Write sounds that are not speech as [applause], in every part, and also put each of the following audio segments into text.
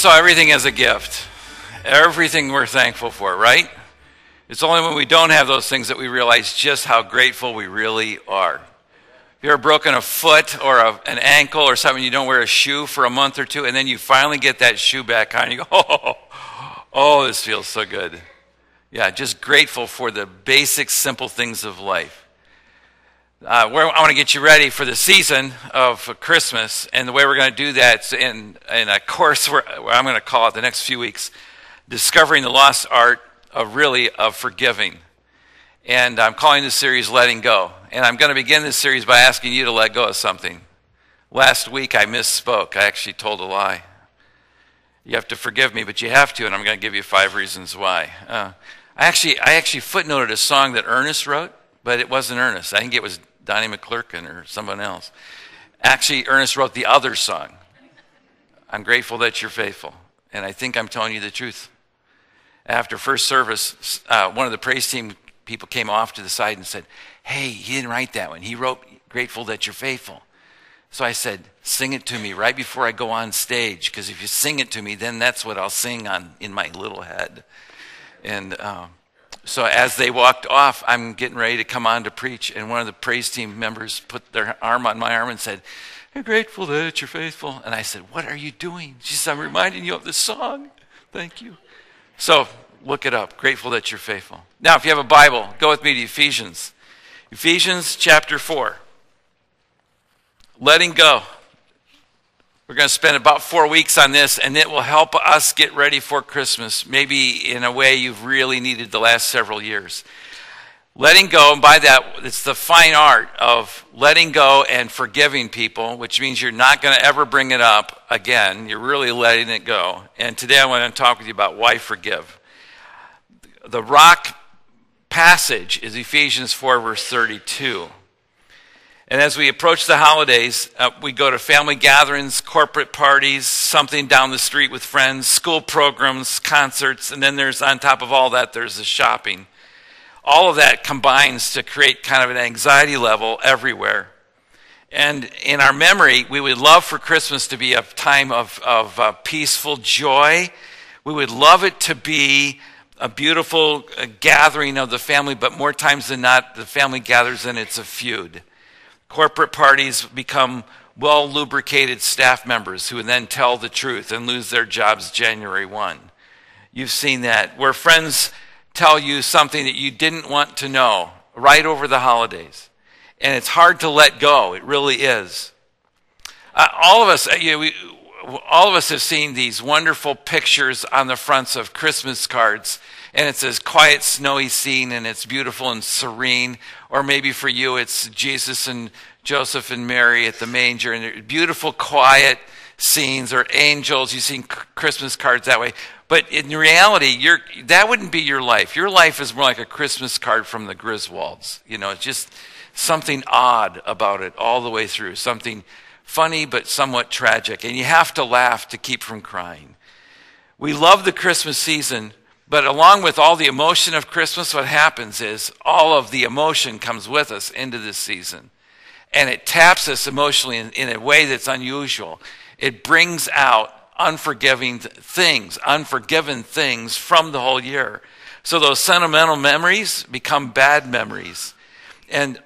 So everything is a gift. Everything we're thankful for, right? It's only when we don't have those things that we realize just how grateful we really are. If you ever broken a foot or a, an ankle or something, you don't wear a shoe for a month or two, and then you finally get that shoe back on, you go, oh, [laughs] oh, this feels so good. Yeah, just grateful for the basic, simple things of life. Uh, I want to get you ready for the season of Christmas, and the way we're going to do that is in, in a course where, where I'm going to call it the next few weeks, Discovering the Lost Art of Really of Forgiving. And I'm calling this series Letting Go. And I'm going to begin this series by asking you to let go of something. Last week I misspoke. I actually told a lie. You have to forgive me, but you have to, and I'm going to give you five reasons why. Uh, I actually, I actually footnoted a song that Ernest wrote, but it wasn't Ernest. I think it was Donnie McClurkin or someone else. Actually, Ernest wrote the other song. I'm grateful that you're faithful. And I think I'm telling you the truth. After first service, uh, one of the praise team people came off to the side and said, Hey, he didn't write that one. He wrote, Grateful that you're faithful. So I said, Sing it to me right before I go on stage, because if you sing it to me, then that's what I'll sing on in my little head. And um, so as they walked off, I'm getting ready to come on to preach, and one of the praise team members put their arm on my arm and said, I'm grateful that you're faithful. And I said, What are you doing? She said, I'm reminding you of the song. Thank you. So look it up. Grateful that you're faithful. Now, if you have a Bible, go with me to Ephesians. Ephesians chapter 4. Letting go. We're going to spend about four weeks on this, and it will help us get ready for Christmas, maybe in a way you've really needed the last several years. Letting go, and by that, it's the fine art of letting go and forgiving people, which means you're not going to ever bring it up again. You're really letting it go. And today I want to talk with you about why forgive. The rock passage is Ephesians 4, verse 32. And as we approach the holidays, uh, we go to family gatherings, corporate parties, something down the street with friends, school programs, concerts, and then there's, on top of all that, there's the shopping. All of that combines to create kind of an anxiety level everywhere. And in our memory, we would love for Christmas to be a time of, of uh, peaceful joy. We would love it to be a beautiful uh, gathering of the family, but more times than not, the family gathers and it's a feud. Corporate parties become well lubricated staff members who then tell the truth and lose their jobs January 1. You've seen that. Where friends tell you something that you didn't want to know right over the holidays. And it's hard to let go. It really is. Uh, all of us, uh, you know, we, all of us have seen these wonderful pictures on the fronts of Christmas cards and it's this quiet, snowy scene, and it's beautiful and serene. Or maybe for you, it's Jesus and Joseph and Mary at the manger, and beautiful, quiet scenes, or angels. You've seen Christmas cards that way. But in reality, that wouldn't be your life. Your life is more like a Christmas card from the Griswolds. You know, it's just something odd about it all the way through, something funny but somewhat tragic. And you have to laugh to keep from crying. We love the Christmas season but along with all the emotion of Christmas, what happens is all of the emotion comes with us into this season. And it taps us emotionally in, in a way that's unusual. It brings out unforgiving things, unforgiven things from the whole year. So those sentimental memories become bad memories. And,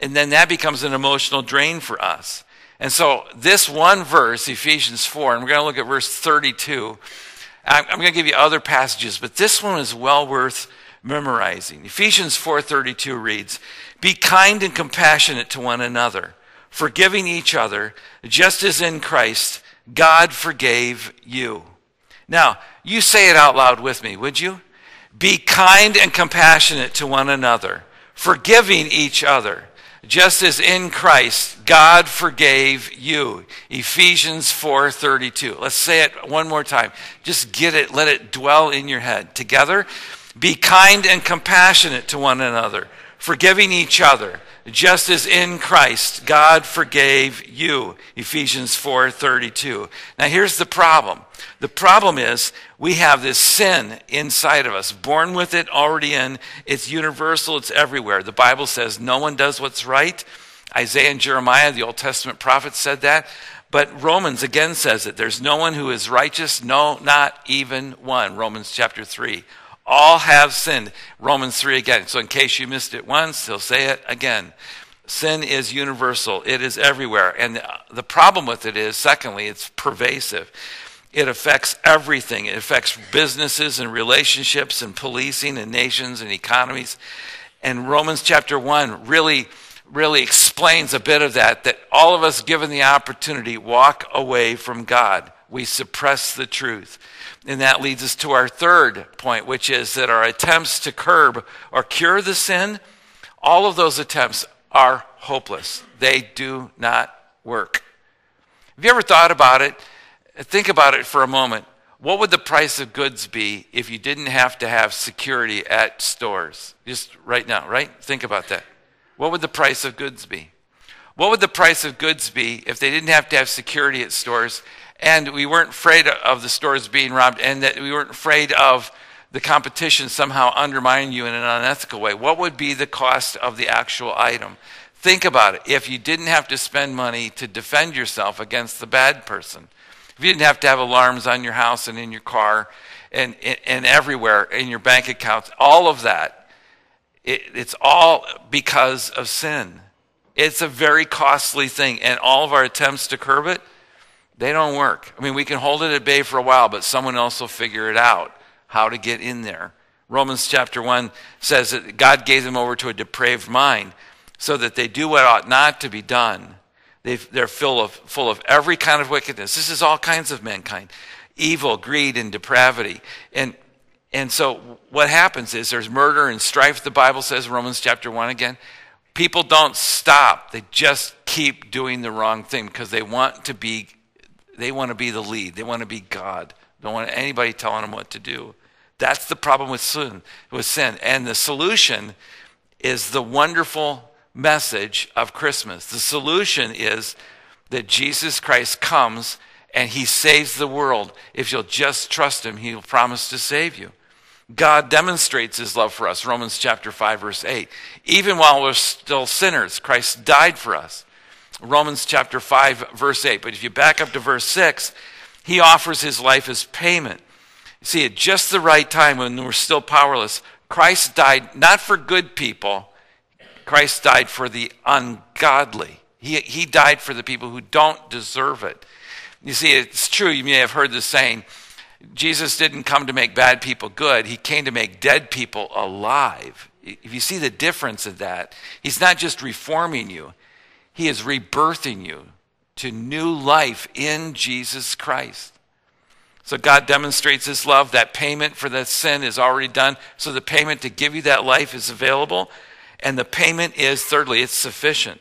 and then that becomes an emotional drain for us. And so this one verse, Ephesians 4, and we're going to look at verse 32 I'm going to give you other passages, but this one is well worth memorizing. Ephesians 4:32 reads, "Be kind and compassionate to one another, forgiving each other, just as in Christ God forgave you." Now, you say it out loud with me, would you? Be kind and compassionate to one another, forgiving each other, just as in Christ God forgave you. Ephesians 4:32. Let's say it one more time. Just get it, let it dwell in your head. Together, be kind and compassionate to one another, forgiving each other, just as in Christ God forgave you. Ephesians 4:32. Now here's the problem. The problem is we have this sin inside of us, born with it, already in. It's universal, it's everywhere. The Bible says no one does what's right. Isaiah and Jeremiah, the Old Testament prophets, said that. But Romans again says it there's no one who is righteous, no, not even one. Romans chapter 3. All have sinned. Romans 3 again. So, in case you missed it once, he'll say it again. Sin is universal, it is everywhere. And the problem with it is, secondly, it's pervasive. It affects everything. It affects businesses and relationships and policing and nations and economies. And Romans chapter 1 really, really explains a bit of that, that all of us, given the opportunity, walk away from God. We suppress the truth. And that leads us to our third point, which is that our attempts to curb or cure the sin, all of those attempts are hopeless. They do not work. Have you ever thought about it? Think about it for a moment. What would the price of goods be if you didn't have to have security at stores? Just right now, right? Think about that. What would the price of goods be? What would the price of goods be if they didn't have to have security at stores and we weren't afraid of the stores being robbed and that we weren't afraid of the competition somehow undermining you in an unethical way? What would be the cost of the actual item? Think about it. If you didn't have to spend money to defend yourself against the bad person, if you didn't have to have alarms on your house and in your car and, and, everywhere in your bank accounts, all of that, it, it's all because of sin. It's a very costly thing, and all of our attempts to curb it, they don't work. I mean, we can hold it at bay for a while, but someone else will figure it out how to get in there. Romans chapter 1 says that God gave them over to a depraved mind so that they do what ought not to be done they are full of, full of every kind of wickedness. This is all kinds of mankind evil, greed, and depravity. And, and so what happens is there's murder and strife, the Bible says, Romans chapter 1 again. People don't stop, they just keep doing the wrong thing because they want to be they want to be the lead. They want to be God. Don't want anybody telling them what to do. That's the problem with sin, with sin. And the solution is the wonderful message of Christmas. The solution is that Jesus Christ comes and he saves the world. If you'll just trust him, he'll promise to save you. God demonstrates his love for us. Romans chapter 5 verse 8. Even while we're still sinners, Christ died for us. Romans chapter 5 verse 8. But if you back up to verse 6, he offers his life as payment. See, at just the right time when we're still powerless, Christ died not for good people, Christ died for the ungodly. He, he died for the people who don't deserve it. You see, it's true, you may have heard the saying Jesus didn't come to make bad people good, he came to make dead people alive. If you see the difference of that, he's not just reforming you, he is rebirthing you to new life in Jesus Christ. So God demonstrates his love. That payment for that sin is already done. So the payment to give you that life is available. And the payment is, thirdly, it's sufficient.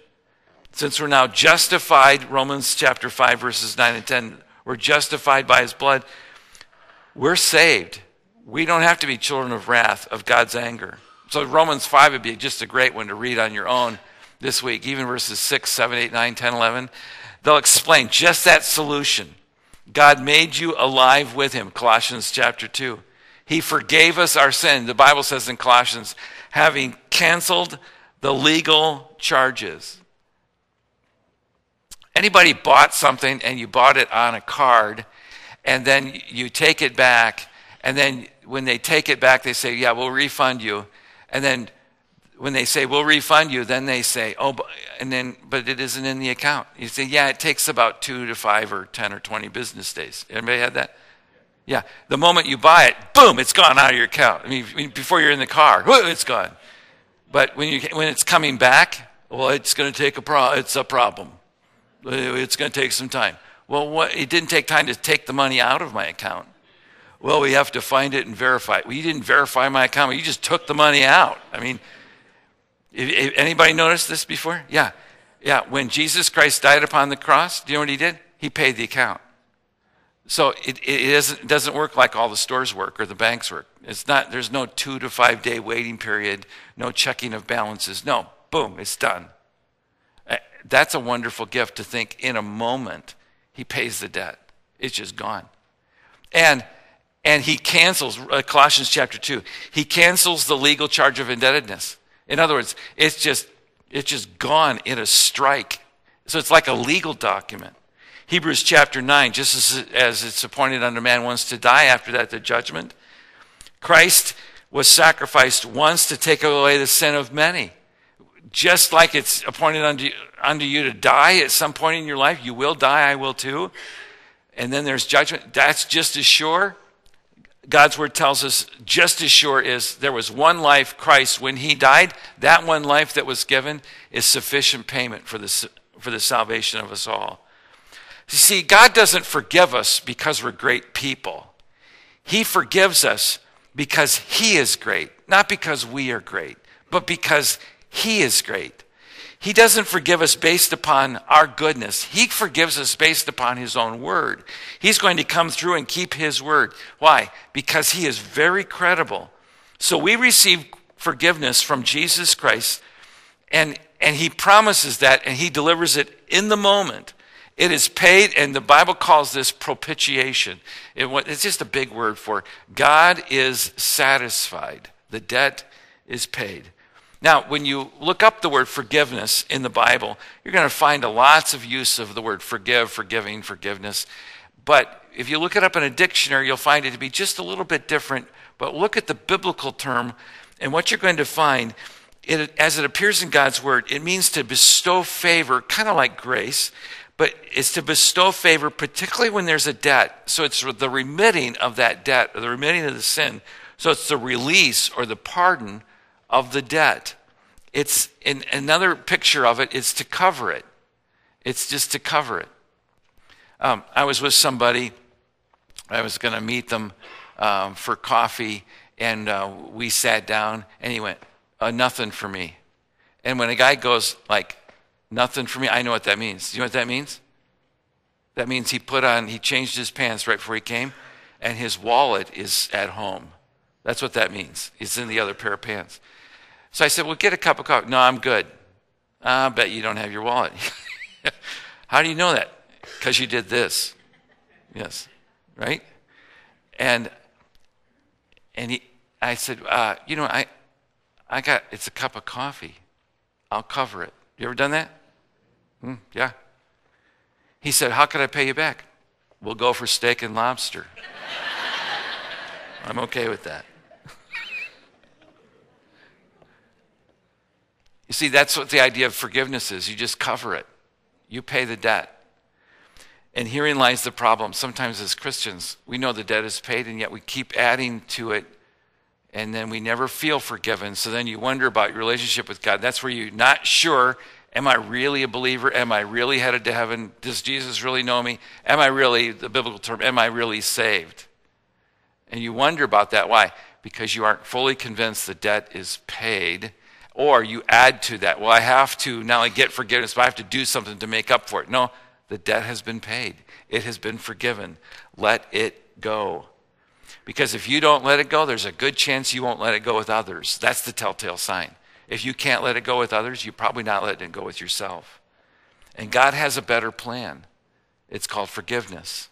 Since we're now justified, Romans chapter 5, verses 9 and 10, we're justified by his blood, we're saved. We don't have to be children of wrath, of God's anger. So Romans 5 would be just a great one to read on your own this week, even verses 6, 7, 8, 9, 10, 11. They'll explain just that solution. God made you alive with him, Colossians chapter 2. He forgave us our sin. The Bible says in Colossians, having canceled the legal charges. Anybody bought something and you bought it on a card and then you take it back and then when they take it back they say, "Yeah, we'll refund you." And then when they say we'll refund you, then they say, "Oh, and then but it isn't in the account." You say, "Yeah, it takes about 2 to 5 or 10 or 20 business days." Anybody had that? Yeah, the moment you buy it, boom, it's gone out of your account. I mean, before you're in the car, it's gone. But when, you, when it's coming back, well, it's going to take a pro- it's a problem. Uh, it's going to take some time. Well, what, it didn't take time to take the money out of my account. Well, we have to find it and verify it. Well, you didn't verify my account. You just took the money out. I mean, anybody noticed this before? Yeah. Yeah. When Jesus Christ died upon the cross, do you know what he did? He paid the account. So it, it doesn't, work like all the stores work or the banks work. It's not, there's no two to five day waiting period, no checking of balances. No, boom, it's done. Uh, that's a wonderful gift to think in a moment he pays the debt. It's just gone. And, and he cancels, uh, Colossians chapter 2, he cancels the legal charge of indebtedness. In other words, it's just, it's just gone in a strike. So it's like a legal document. Hebrews chapter 9, just as, as it's appointed unto man once to die, after that the judgment. Christ was sacrificed once to take away the sin of many. Just like it's appointed unto, unto you to die at some point in your life, you will die, I will too. And then there's judgment. That's just as sure. God's word tells us just as sure is there was one life, Christ, when he died, that one life that was given is sufficient payment for the, for the salvation of us all. You see, God doesn't forgive us because we're great people. He forgives us because He is great, not because we are great, but because He is great. He doesn't forgive us based upon our goodness. He forgives us based upon His own word. He's going to come through and keep His word. Why? Because He is very credible. So we receive forgiveness from Jesus Christ, and, and He promises that, and He delivers it in the moment. It is paid, and the Bible calls this propitiation. It, it's just a big word for God is satisfied. The debt is paid. Now, when you look up the word forgiveness in the Bible, you're going to find lots of use of the word forgive, forgiving, forgiveness. But if you look it up in a dictionary, you'll find it to be just a little bit different. But look at the biblical term, and what you're going to find, it, as it appears in God's word, it means to bestow favor, kind of like grace but it's to bestow favor, particularly when there's a debt. So it's the remitting of that debt, or the remitting of the sin. So it's the release or the pardon of the debt. It's in another picture of it is to cover it. It's just to cover it. Um, I was with somebody. I was going to meet them um, for coffee, and uh, we sat down, and he went, uh, "Nothing for me." And when a guy goes like, Nothing for me. I know what that means. Do you know what that means? That means he put on, he changed his pants right before he came, and his wallet is at home. That's what that means. It's in the other pair of pants. So I said, Well, get a cup of coffee. No, I'm good. I bet you don't have your wallet. [laughs] How do you know that? Because you did this. Yes. Right? And and he I said, uh, you know, I I got it's a cup of coffee. I'll cover it. You ever done that? Mm, yeah. He said, How could I pay you back? We'll go for steak and lobster. [laughs] I'm okay with that. You see, that's what the idea of forgiveness is. You just cover it, you pay the debt. And herein lies the problem. Sometimes, as Christians, we know the debt is paid, and yet we keep adding to it, and then we never feel forgiven. So then you wonder about your relationship with God. That's where you're not sure Am I really a believer? Am I really headed to heaven? Does Jesus really know me? Am I really, the biblical term, am I really saved? And you wonder about that. Why? Because you aren't fully convinced the debt is paid, or you add to that. Well, I have to not only get forgiveness, but I have to do something to make up for it. No, the debt has been paid, it has been forgiven. Let it go. Because if you don't let it go, there's a good chance you won't let it go with others. That's the telltale sign. If you can't let it go with others, you're probably not letting it go with yourself. And God has a better plan. It's called forgiveness.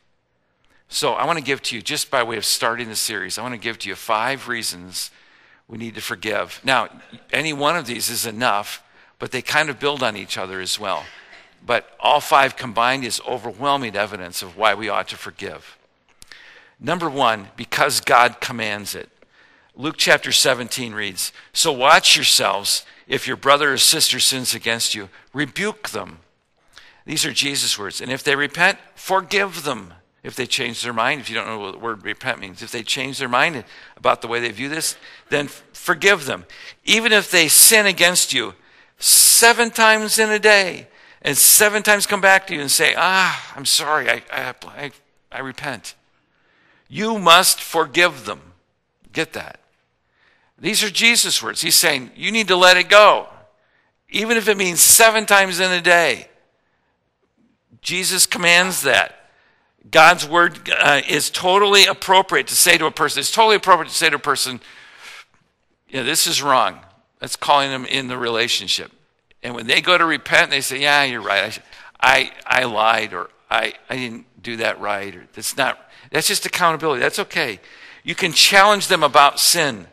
So I want to give to you, just by way of starting the series, I want to give to you five reasons we need to forgive. Now, any one of these is enough, but they kind of build on each other as well. But all five combined is overwhelming evidence of why we ought to forgive. Number one, because God commands it. Luke chapter 17 reads So watch yourselves. If your brother or sister sins against you, rebuke them. These are Jesus' words. And if they repent, forgive them. If they change their mind, if you don't know what the word repent means, if they change their mind about the way they view this, then forgive them. Even if they sin against you seven times in a day, and seven times come back to you and say, Ah, I'm sorry, I, I, I, I repent. You must forgive them. Get that. These are Jesus' words. He's saying, you need to let it go, even if it means seven times in a day. Jesus commands that. God's word uh, is totally appropriate to say to a person. It's totally appropriate to say to a person, yeah, this is wrong. That's calling them in the relationship. And when they go to repent, they say, yeah, you're right. I, I, I lied or I, I didn't do that right. Or that's not, that's just accountability. That's okay. You can challenge them about sin.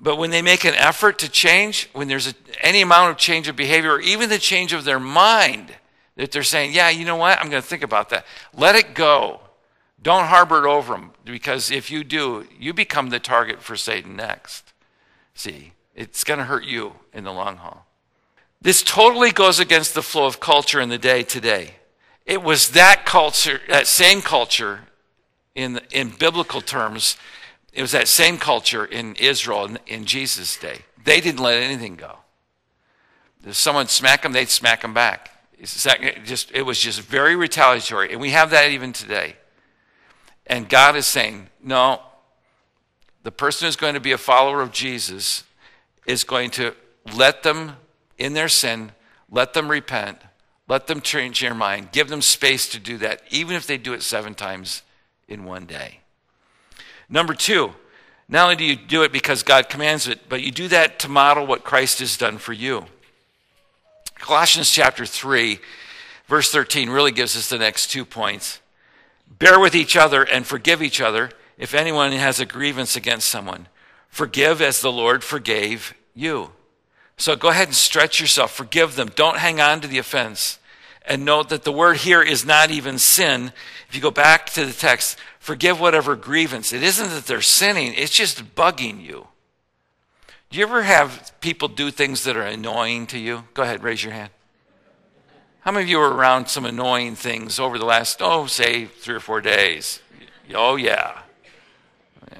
But when they make an effort to change, when there's a, any amount of change of behavior or even the change of their mind, That they're saying, yeah, you know what? I'm going to think about that. Let it go. Don't harbor it over them because if you do, you become the target for Satan next. See, it's going to hurt you in the long haul. This totally goes against the flow of culture in the day today. It was that culture, that same culture in, in biblical terms, it was that same culture in Israel in, in Jesus' day. They didn't let anything go. If someone smack them, they'd smack them back. It, just, it was just very retaliatory. And we have that even today. And God is saying, no, the person who's going to be a follower of Jesus is going to let them in their sin, let them repent, let them change their mind, give them space to do that, even if they do it seven times in one day. Number two, not only do you do it because God commands it, but you do that to model what Christ has done for you. Colossians chapter 3, verse 13 really gives us the next two points. Bear with each other and forgive each other if anyone has a grievance against someone. Forgive as the Lord forgave you. So go ahead and stretch yourself. Forgive them. Don't hang on to the offense. And note that the word here is not even sin. If you go back to the text, forgive whatever grievance. It isn't that they're sinning, it's just bugging you. Do you ever have people do things that are annoying to you? Go ahead, raise your hand. How many of you were around some annoying things over the last, oh, say, three or four days? Oh, yeah. yeah.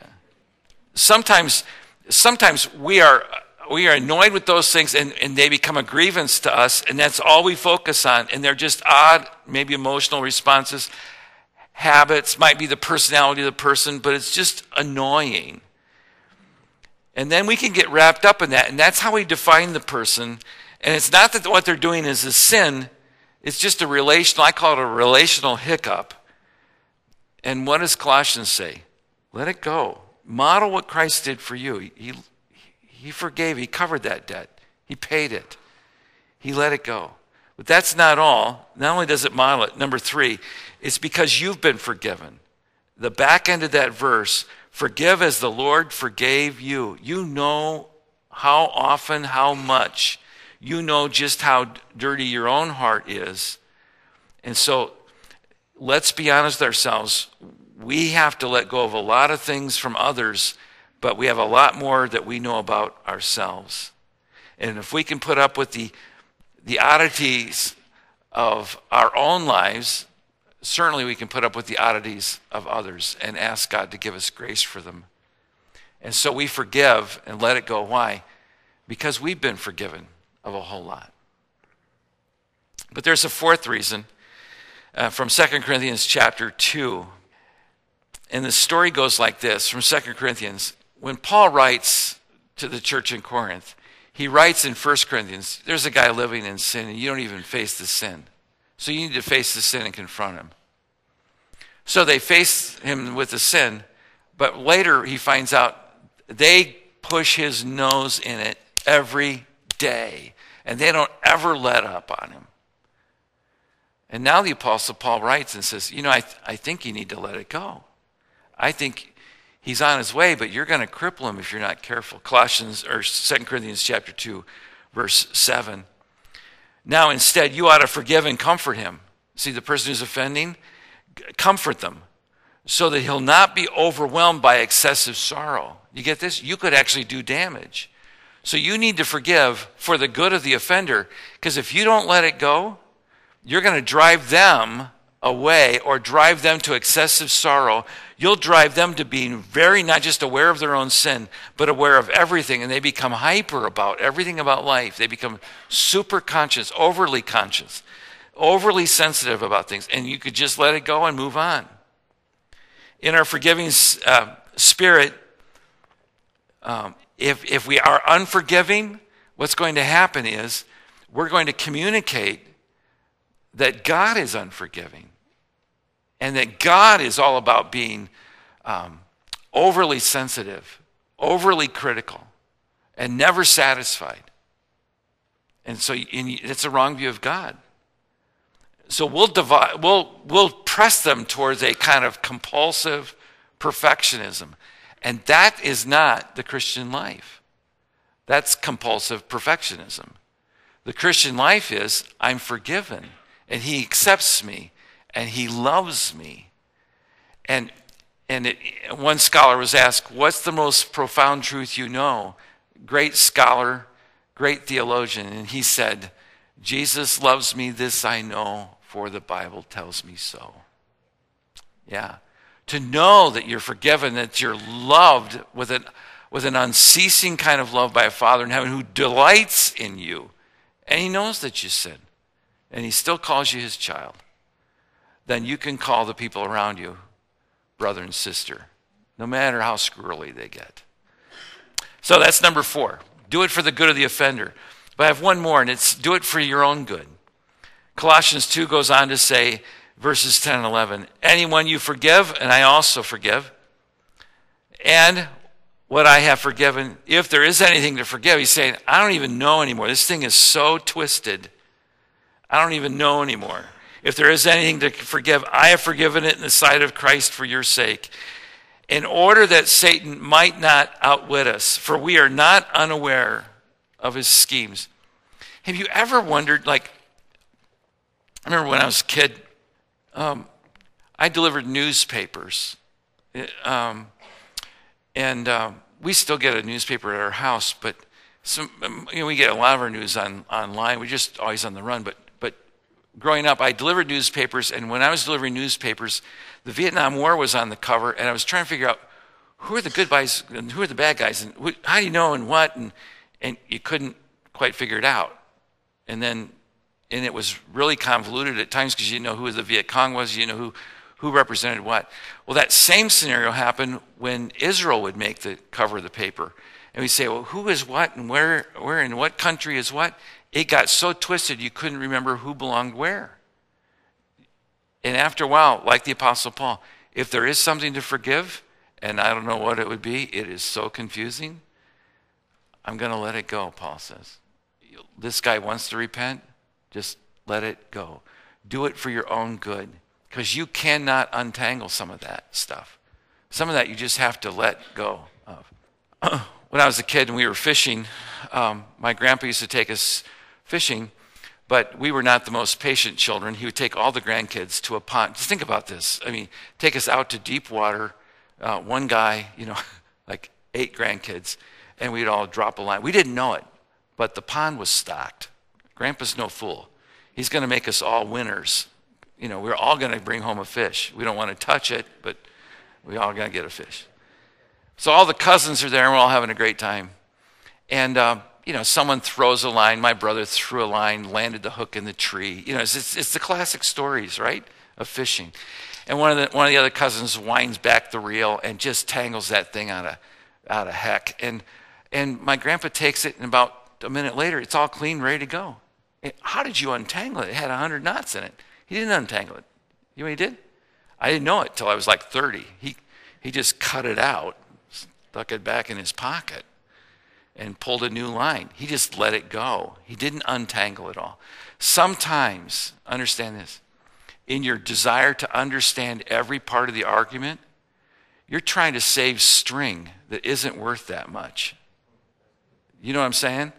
Sometimes, sometimes we are we are annoyed with those things and, and they become a grievance to us, and that's all we focus on. And they're just odd, maybe emotional responses. Habits might be the personality of the person, but it's just annoying. And then we can get wrapped up in that, and that's how we define the person. And it's not that what they're doing is a sin, it's just a relational, I call it a relational hiccup. And what does Colossians say? Let it go. Model what Christ did for you. He, he forgave, He covered that debt, He paid it, He let it go. But that's not all. Not only does it model it, number three, it's because you've been forgiven. The back end of that verse, forgive as the Lord forgave you. You know how often, how much. You know just how dirty your own heart is. And so let's be honest with ourselves. We have to let go of a lot of things from others but we have a lot more that we know about ourselves. And if we can put up with the, the oddities of our own lives, certainly we can put up with the oddities of others and ask God to give us grace for them. And so we forgive and let it go. Why? Because we've been forgiven of a whole lot. But there's a fourth reason uh, from 2 Corinthians chapter 2. And the story goes like this from 2 Corinthians when Paul writes to the church in Corinth, he writes in 1 Corinthians, there's a guy living in sin and you don't even face the sin. So you need to face the sin and confront him. So they face him with the sin, but later he finds out they push his nose in it every day and they don't ever let up on him. And now the Apostle Paul writes and says, You know, I, th- I think you need to let it go. I think he's on his way, but you're going to cripple him if you're not careful. Colossians or 2 Corinthians chapter 2, verse 7. Now instead, you ought to forgive and comfort him. See, the person who's offending, comfort them so that he'll not be overwhelmed by excessive sorrow. You get this? You could actually do damage. So you need to forgive for the good of the offender, because if you don't let it go, you're going to drive them away or drive them to excessive sorrow, you'll drive them to being very not just aware of their own sin, but aware of everything. And they become hyper about everything about life. They become super conscious, overly conscious, overly sensitive about things. And you could just let it go and move on. In our forgiving uh, spirit, um, if, if we are unforgiving, what's going to happen is we're going to communicate that God is unforgiving and that God is all about being um, overly sensitive, overly critical, and never satisfied. And so it's a wrong view of God. So we'll divide, we'll, we'll press them towards a kind of compulsive perfectionism. And that is not the Christian life. That's compulsive perfectionism. The Christian life is I'm forgiven and he accepts me and he loves me. And and it, one scholar was asked, "What's the most profound truth you know?" Great scholar, great theologian, and he said, "Jesus loves me. This I know, for the Bible tells me so." Yeah, to know that you're forgiven, that you're loved with an with an unceasing kind of love by a Father in heaven who delights in you, and He knows that you sin, and He still calls you His child. Then you can call the people around you brother and sister, no matter how squirrely they get. So that's number four. Do it for the good of the offender. But I have one more, and it's do it for your own good. Colossians 2 goes on to say, verses 10 and 11, anyone you forgive, and I also forgive. And what I have forgiven, if there is anything to forgive, he's saying, I don't even know anymore. This thing is so twisted. I don't even know anymore. If there is anything to forgive, I have forgiven it in the sight of Christ for your sake, in order that Satan might not outwit us, for we are not unaware of his schemes. Have you ever wondered, like, I remember when I was a kid, um, I delivered newspapers. Um, and um, we still get a newspaper at our house, but some, um, you know, we get a lot of our news on, online. We're just always on the run. But growing up, I delivered newspapers, and when I was delivering newspapers, the Vietnam War was on the cover, and I was trying to figure out who are the good guys and who are the bad guys, and who, how do you know and what, and and you couldn't quite figure it out, and then and it was really convoluted at times because you didn't know who the Viet Cong was, you know who who represented what. Well, that same scenario happened when Israel would make the cover of the paper, and we say, well, who is what, and where where in what country is what, it got so twisted you couldn't remember who belonged where. And after a while, like the Apostle Paul, if there is something to forgive, and I don't know what it would be, it is so confusing. I'm going to let it go, Paul says. This guy wants to repent, just let it go. Do it for your own good, because you cannot untangle some of that stuff. Some of that you just have to let go of. [clears throat] when I was a kid and we were fishing, um, my grandpa used to take us fishing, but we were not the most patient children. He would take all the grandkids to a pond. Just think about this. I mean, take us out to deep water, uh, one guy, you know, [laughs] like eight grandkids, and we'd all drop a line. We didn't know it, but the pond was stocked. Grandpa's no fool. He's going to make us all winners. You know, we're all going to bring home a fish. We don't want to touch it, but we all going to get a fish. So all the cousins are there, and we're all having a great time. And uh, you know, someone throws a line. My brother threw a line, landed the hook in the tree. You know, it's, it's, it's the classic stories, right, of fishing. And one of the one of the other cousins winds back the reel and just tangles that thing out of out of heck. And and my grandpa takes it, and about a minute later, it's all clean, ready to go. How did you untangle it? It had hundred knots in it. He didn't untangle it. You know what he did? I didn't know it till I was like thirty. He he just cut it out, stuck it back in his pocket and pulled a new line. He just let it go. He didn't untangle it all. Sometimes, understand this, in your desire to understand every part of the argument, you're trying to save string that isn't worth that much. You know what I'm saying?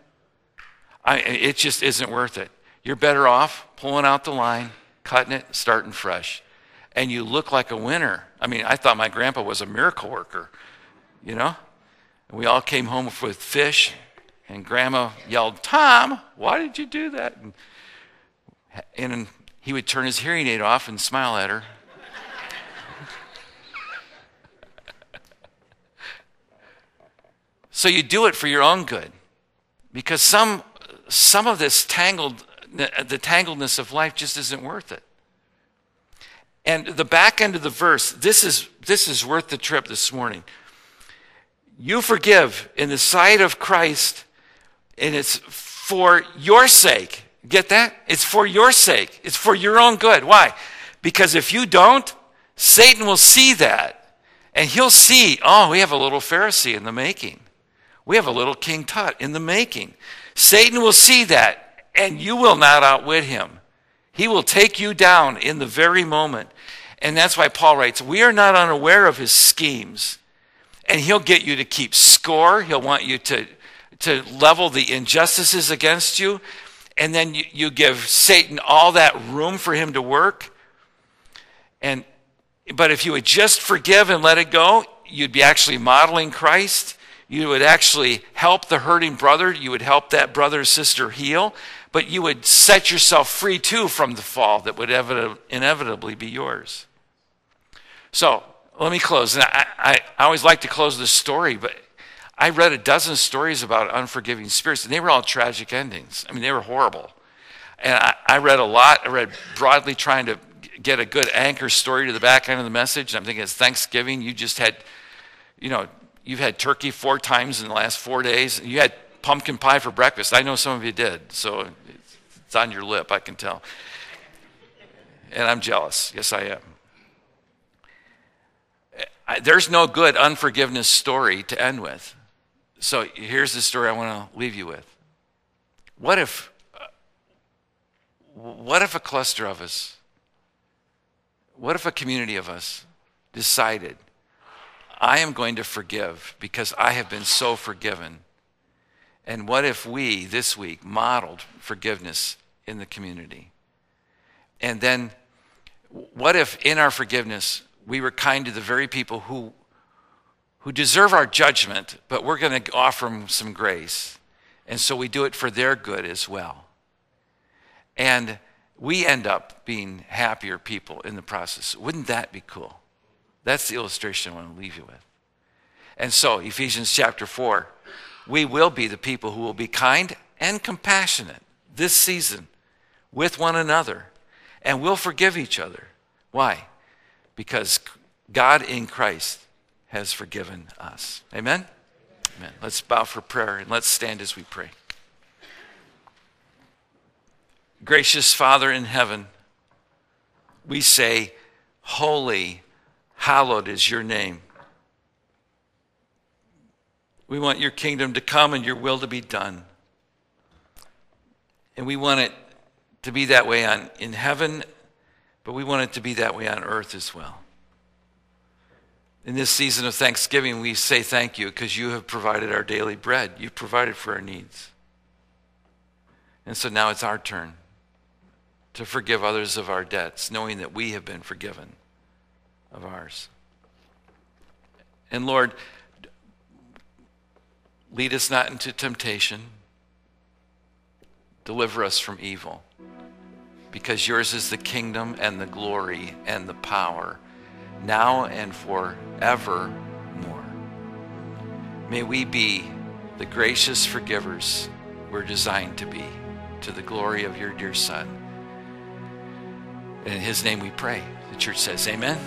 I, it just isn't worth it. You're better off pulling out the line, cutting it, starting fresh. And you look like a winner. I mean, I thought my grandpa was a miracle worker, you know? And we all came home with fish, and Grandma yelled, Tom, why did you do that? And, and he would turn his hearing aid off and smile at her. [laughs] so you do it for your own good. Because some, some of this tangled, the tangledness of life just isn't worth it. And the back end of the verse, this is, this is worth the trip this morning you forgive in the sight of Christ, and it's for your sake. Get that? It's for your sake. It's for your own good. Why? Because if you don't, Satan will see that. And he'll see, oh, we have a little Pharisee in the making. We have a little King Tut in the making. Satan will see that, and you will not outwit him. He will take you down in the very moment. And that's why Paul writes, We are not unaware of his schemes and he'll get you to keep score. He'll want you to, to level the injustices against you. and then you, you give Satan all that room for him to work. And but if you would just forgive and let it go, you'd be actually modeling Christ. You would actually help the hurting brother. You would help that brother or sister heal. But you would set yourself free too from the fall that would inevitably be yours. So let me close. And I, I, I always like to close this story, but I read a dozen stories about unforgiving spirits, and they were all tragic endings. I mean, they were horrible. And I, I read a lot. I read broadly trying to get a good anchor story to the back end of the message. I'm thinking it's Thanksgiving. You just had, you know, you've had turkey four times in the last four days. You had pumpkin pie for breakfast. I know some of you did, so it's on your lip, I can tell. And I'm jealous. Yes, I am. There's no good unforgiveness story to end with. So here's the story I want to leave you with. What if, what if a cluster of us, what if a community of us decided, I am going to forgive because I have been so forgiven? And what if we this week modeled forgiveness in the community? And then, what if in our forgiveness we were kind to the very people who who deserve our judgment, but we're going to offer them some grace. And so we do it for their good as well. And we end up being happier people in the process. Wouldn't that be cool? That's the illustration I want to leave you with. And so, Ephesians chapter 4, we will be the people who will be kind and compassionate this season with one another, and we'll forgive each other. Why? Because God in Christ has forgiven us. Amen? Amen. Let's bow for prayer and let's stand as we pray. Gracious Father in heaven, we say, Holy, hallowed is your name. We want your kingdom to come and your will to be done. And we want it to be that way on, in heaven, but we want it to be that way on earth as well. In this season of Thanksgiving, we say thank you because you have provided our daily bread. You've provided for our needs. And so now it's our turn to forgive others of our debts, knowing that we have been forgiven of ours. And Lord, lead us not into temptation, deliver us from evil, because yours is the kingdom and the glory and the power now and forevermore. May we be the gracious forgivers we're designed to be to the glory of your dear Son. In his name we pray. The church says, Amen.